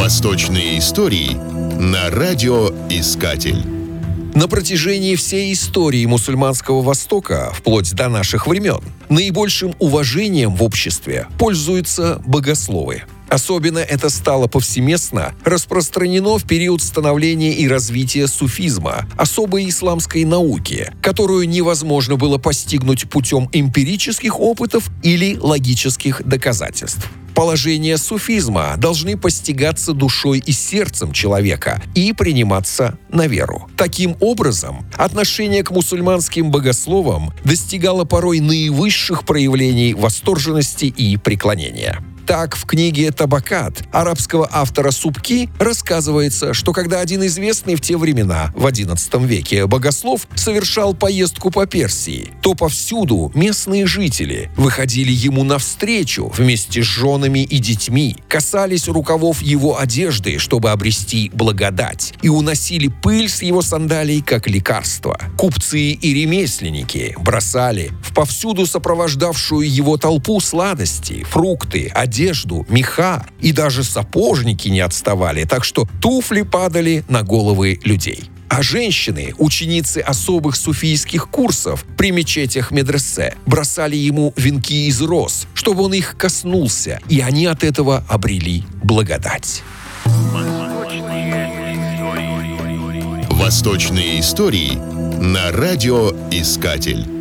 Восточные истории на радиоискатель. На протяжении всей истории мусульманского Востока, вплоть до наших времен, наибольшим уважением в обществе пользуются богословы. Особенно это стало повсеместно распространено в период становления и развития суфизма, особой исламской науки, которую невозможно было постигнуть путем эмпирических опытов или логических доказательств положения суфизма должны постигаться душой и сердцем человека и приниматься на веру. Таким образом, отношение к мусульманским богословам достигало порой наивысших проявлений восторженности и преклонения. Так, в книге «Табакат» арабского автора Субки рассказывается, что когда один известный в те времена, в XI веке, богослов совершал поездку по Персии, то повсюду местные жители выходили ему навстречу вместе с женами и детьми, касались рукавов его одежды, чтобы обрести благодать, и уносили пыль с его сандалий как лекарство. Купцы и ремесленники бросали повсюду сопровождавшую его толпу сладости, фрукты, одежду, меха и даже сапожники не отставали, так что туфли падали на головы людей. А женщины, ученицы особых суфийских курсов при мечетях медресе, бросали ему венки из роз, чтобы он их коснулся, и они от этого обрели благодать. Восточные истории на радиоискатель.